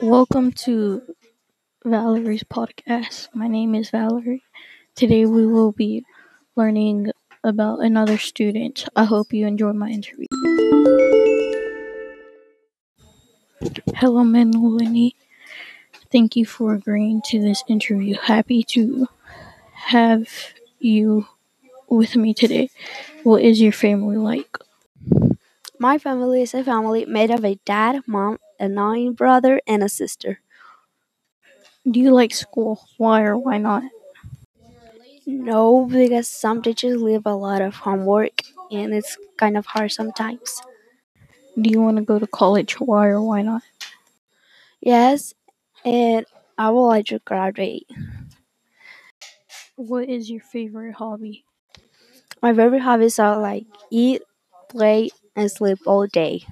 Welcome to Valerie's podcast. My name is Valerie. Today we will be learning about another student. I hope you enjoy my interview. Hello, Melanie. Thank you for agreeing to this interview. Happy to have you with me today. What is your family like? My family is a family made of a dad, mom, a nine brother, and a sister. Do you like school? Why or why not? No, because some teachers leave a lot of homework and it's kind of hard sometimes. Do you want to go to college? Why or why not? Yes, and I would like to graduate. What is your favorite hobby? My favorite hobbies are like eat, play, and sleep all day.